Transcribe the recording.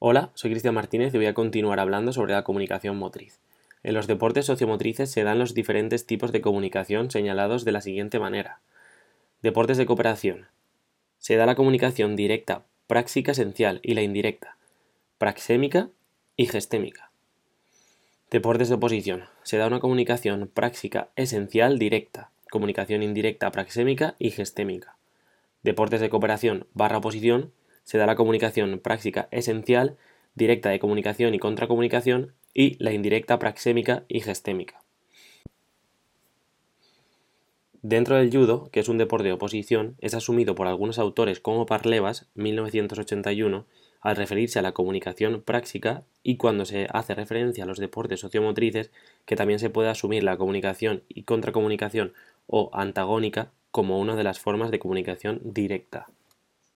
Hola, soy Cristian Martínez y voy a continuar hablando sobre la comunicación motriz. En los deportes sociomotrices se dan los diferentes tipos de comunicación señalados de la siguiente manera. Deportes de cooperación. Se da la comunicación directa, práxica esencial y la indirecta, praxémica y gestémica. Deportes de oposición. Se da una comunicación práxica esencial directa, comunicación indirecta praxémica y gestémica. Deportes de cooperación barra oposición se da la comunicación práctica esencial, directa de comunicación y contracomunicación, y la indirecta praxémica y gestémica. Dentro del judo, que es un deporte de oposición, es asumido por algunos autores como Parlevas, 1981, al referirse a la comunicación práctica y cuando se hace referencia a los deportes sociomotrices, que también se puede asumir la comunicación y contracomunicación o antagónica como una de las formas de comunicación directa.